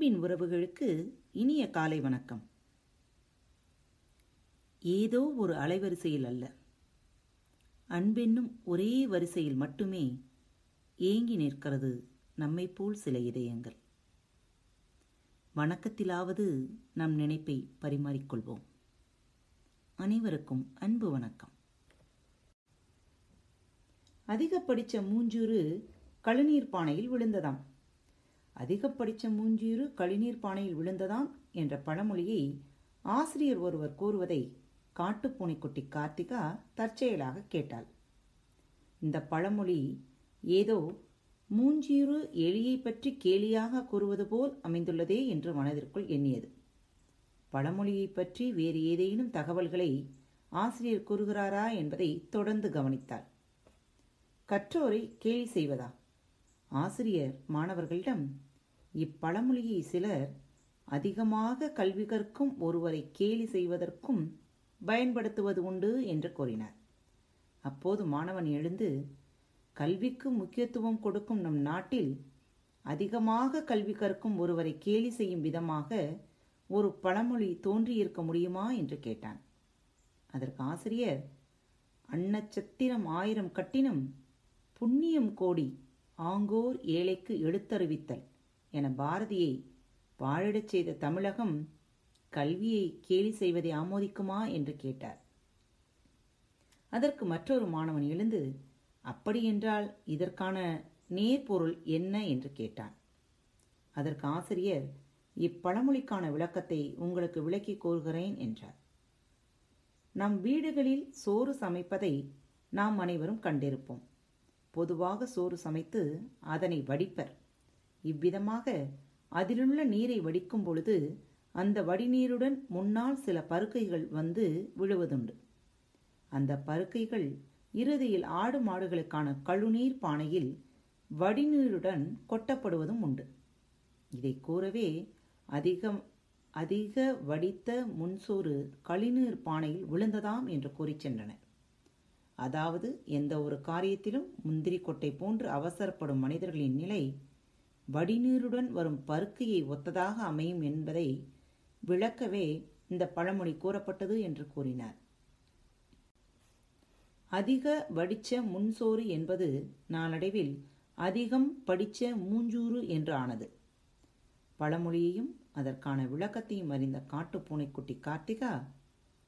அன்பின் உறவுகளுக்கு இனிய காலை வணக்கம். ஏதோ ஒரு அலைவரிசையில் அல்ல. அன்பென்னும் ஒரே வரிசையில் மட்டுமே ஏங்கி நிற்கிறது நம்மை போல் சில இதயங்கள். வணக்கத்திலாவது நம் நினைப்பை பரிமாறிக்கொள்வோம். அனைவருக்கும் அன்பு வணக்கம். அதிக படிச்ச மூஞ்சூறு கழுநீர் பானையில் விழுந்ததாம். அதிகப்படிச்ச படிச்ச கழிநீர் பானையில் விழுந்ததாம் என்ற பழமொழியை ஆசிரியர் ஒருவர் கூறுவதை காட்டுப்பூனைக்குட்டி கார்த்திகா தற்செயலாக கேட்டாள். இந்த பழமொழி ஏதோ மூஞ்சீறு எலியை பற்றி கேலியாக கூறுவது போல் அமைந்துள்ளதே என்று மனதிற்குள் எண்ணியது. பழமொழியை பற்றி வேறு ஏதேனும் தகவல்களை ஆசிரியர் கூறுகிறாரா என்பதை தொடர்ந்து கவனித்தாள். கற்றோரை கேலி செய்வதா? ஆசிரியர் மாணவர்களிடம் இப்பழமொழியை சிலர் அதிகமாக கல்வி கற்கும் ஒருவரை கேலி செய்வதற்கும் பயன்படுத்துவது உண்டு என்று கூறினார். அப்போது மாணவன் எழுந்து கல்விக்கு முக்கியத்துவம் கொடுக்கும் நம் நாட்டில் அதிகமாக கல்வி கற்கும் ஒருவரை கேலி செய்யும் விதமாக ஒரு பழமொழி தோன்றியிருக்க முடியுமா? என்று கேட்டான். அதற்கு ஆசிரியர் அன்னச்சத்திரம் ஆயிரம் கட்டினும் புண்ணியம் கோடி ஆங்கோர் ஏழைக்கு எடுத்தறிவித்தல் என பாரதியை வாழிடச் செய்த தமிழகம் கல்வியை கேலி செய்வதை ஆமோதிக்குமா என்று கேட்டார். அதற்கு மற்றொரு மாணவன் எழுந்து அப்படியென்றால் இதற்கான நேர்பொருள் என்ன? என்று கேட்டான். அதற்கு ஆசிரியர் இப்பழமொழிக்கான விளக்கத்தை உங்களுக்கு விளக்கி கூறுகிறேன் என்றார். நம் வீடுகளில் சோறு சமைப்பதை நாம் அனைவரும் கண்டிருப்போம். பொதுவாக சோறு சமைத்து அதனை வடிப்பர். இவ்விதமாக அதிலுள்ள நீரை வடிக்கும் பொழுது அந்த வடிநீருடன் முன்னால் சில பருக்கைகள் வந்து விழுவதுண்டு. அந்த பருக்கைகள் இறுதியில் ஆடு மாடுகளுக்கான கழுநீர் பானையில் வடிநீருடன் கொட்டப்படுவதும் உண்டு. இதை கூறவே அதிகம் அதிக வடித்த முன்சோறு கழிநீர் பானையில் விழுந்ததாம் என்று கூறிச் சென்றனர். அதாவது எந்த ஒரு காரியத்திலும் முந்திரி கொட்டை போன்று அவசரப்படும் மனிதர்களின் நிலை வடிநீருடன் வரும் பருக்கையை ஒத்ததாக அமையும் என்பதை விளக்கவே இந்த பழமொழி கூறப்பட்டது என்று கூறினார். அதிக வடிச்ச முன்சோறு என்பது நாளடைவில் அதிகம் படிச்ச மூஞ்சூறு என்று ஆனது. பழமொழியையும் அதற்கான விளக்கத்தையும் அறிந்த காட்டுப்பூனைக்குட்டி கார்த்திகா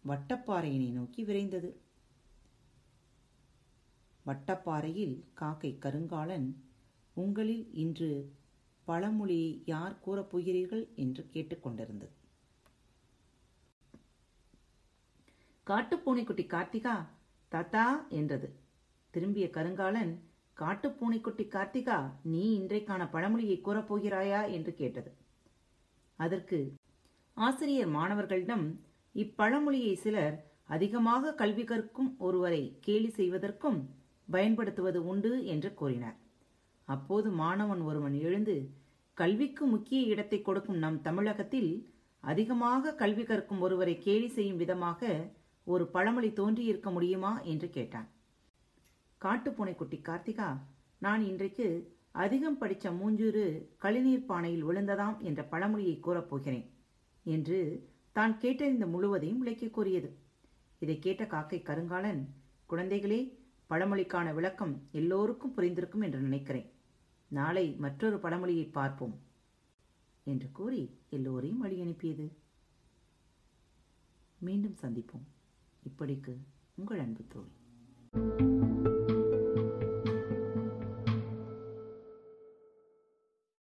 வட்டப்பாறையினை நோக்கி விரைந்தது. வட்டப்பாறையில் காக்கை கருங்காலன் உங்களில் இன்று பழமொழியை யார் கூறப் போகிறீர்கள் என்று கேட்டுக்கொண்டிருந்தது. காட்டுப்பூனைக்குட்டி கார்த்திகா தாத்தா என்றது. திரும்பிய கருங்காலன் காட்டுப்பூனைக்குட்டி கார்த்திகா நீ இன்றைக்கான பழமொழியை கூறப்போகிறாயா என்று கேட்டது. அதற்கு ஆசிரியர் மாணவர்களிடம் இப்பழமொழியை சிலர் அதிகமாக கல்வி கற்கும் ஒருவரை கேலி செய்வதற்கும் பயன்படுத்துவது உண்டு என்று கூறினார். அப்போது மாணவன் ஒருவன் எழுந்து கல்விக்கு முக்கிய இடத்தை கொடுக்கும் நம் தமிழகத்தில் அதிகமாக கல்வி கற்கும் ஒருவரை கேலி செய்யும் விதமாக ஒரு பழமொழி தோன்றியிருக்க முடியுமா? என்று கேட்டான். காட்டுப்பூனைக்குட்டி கார்த்திகா நான் இன்றைக்கு அதிகம் படித்த மூஞ்சூறு கழிநீர் பானையில் விழுந்ததாம் என்ற பழமொழியை கூறப்போகிறேன் என்று தான் கேட்டறிந்த முழுவதையும் விளக்கி கூறியது. இதை கேட்ட காக்கை கருங்காலன் குழந்தைகளே பழமொழிக்கான விளக்கம் எல்லோருக்கும் புரிந்திருக்கும் என்று நினைக்கிறேன். நாளை மற்றொரு படமொழியை பார்ப்போம் என்று கூறி எல்லோரையும் வழி அனுப்பியது. மீண்டும் சந்திப்போம். இப்படிக்கு உங்கள் அன்பு தோழி.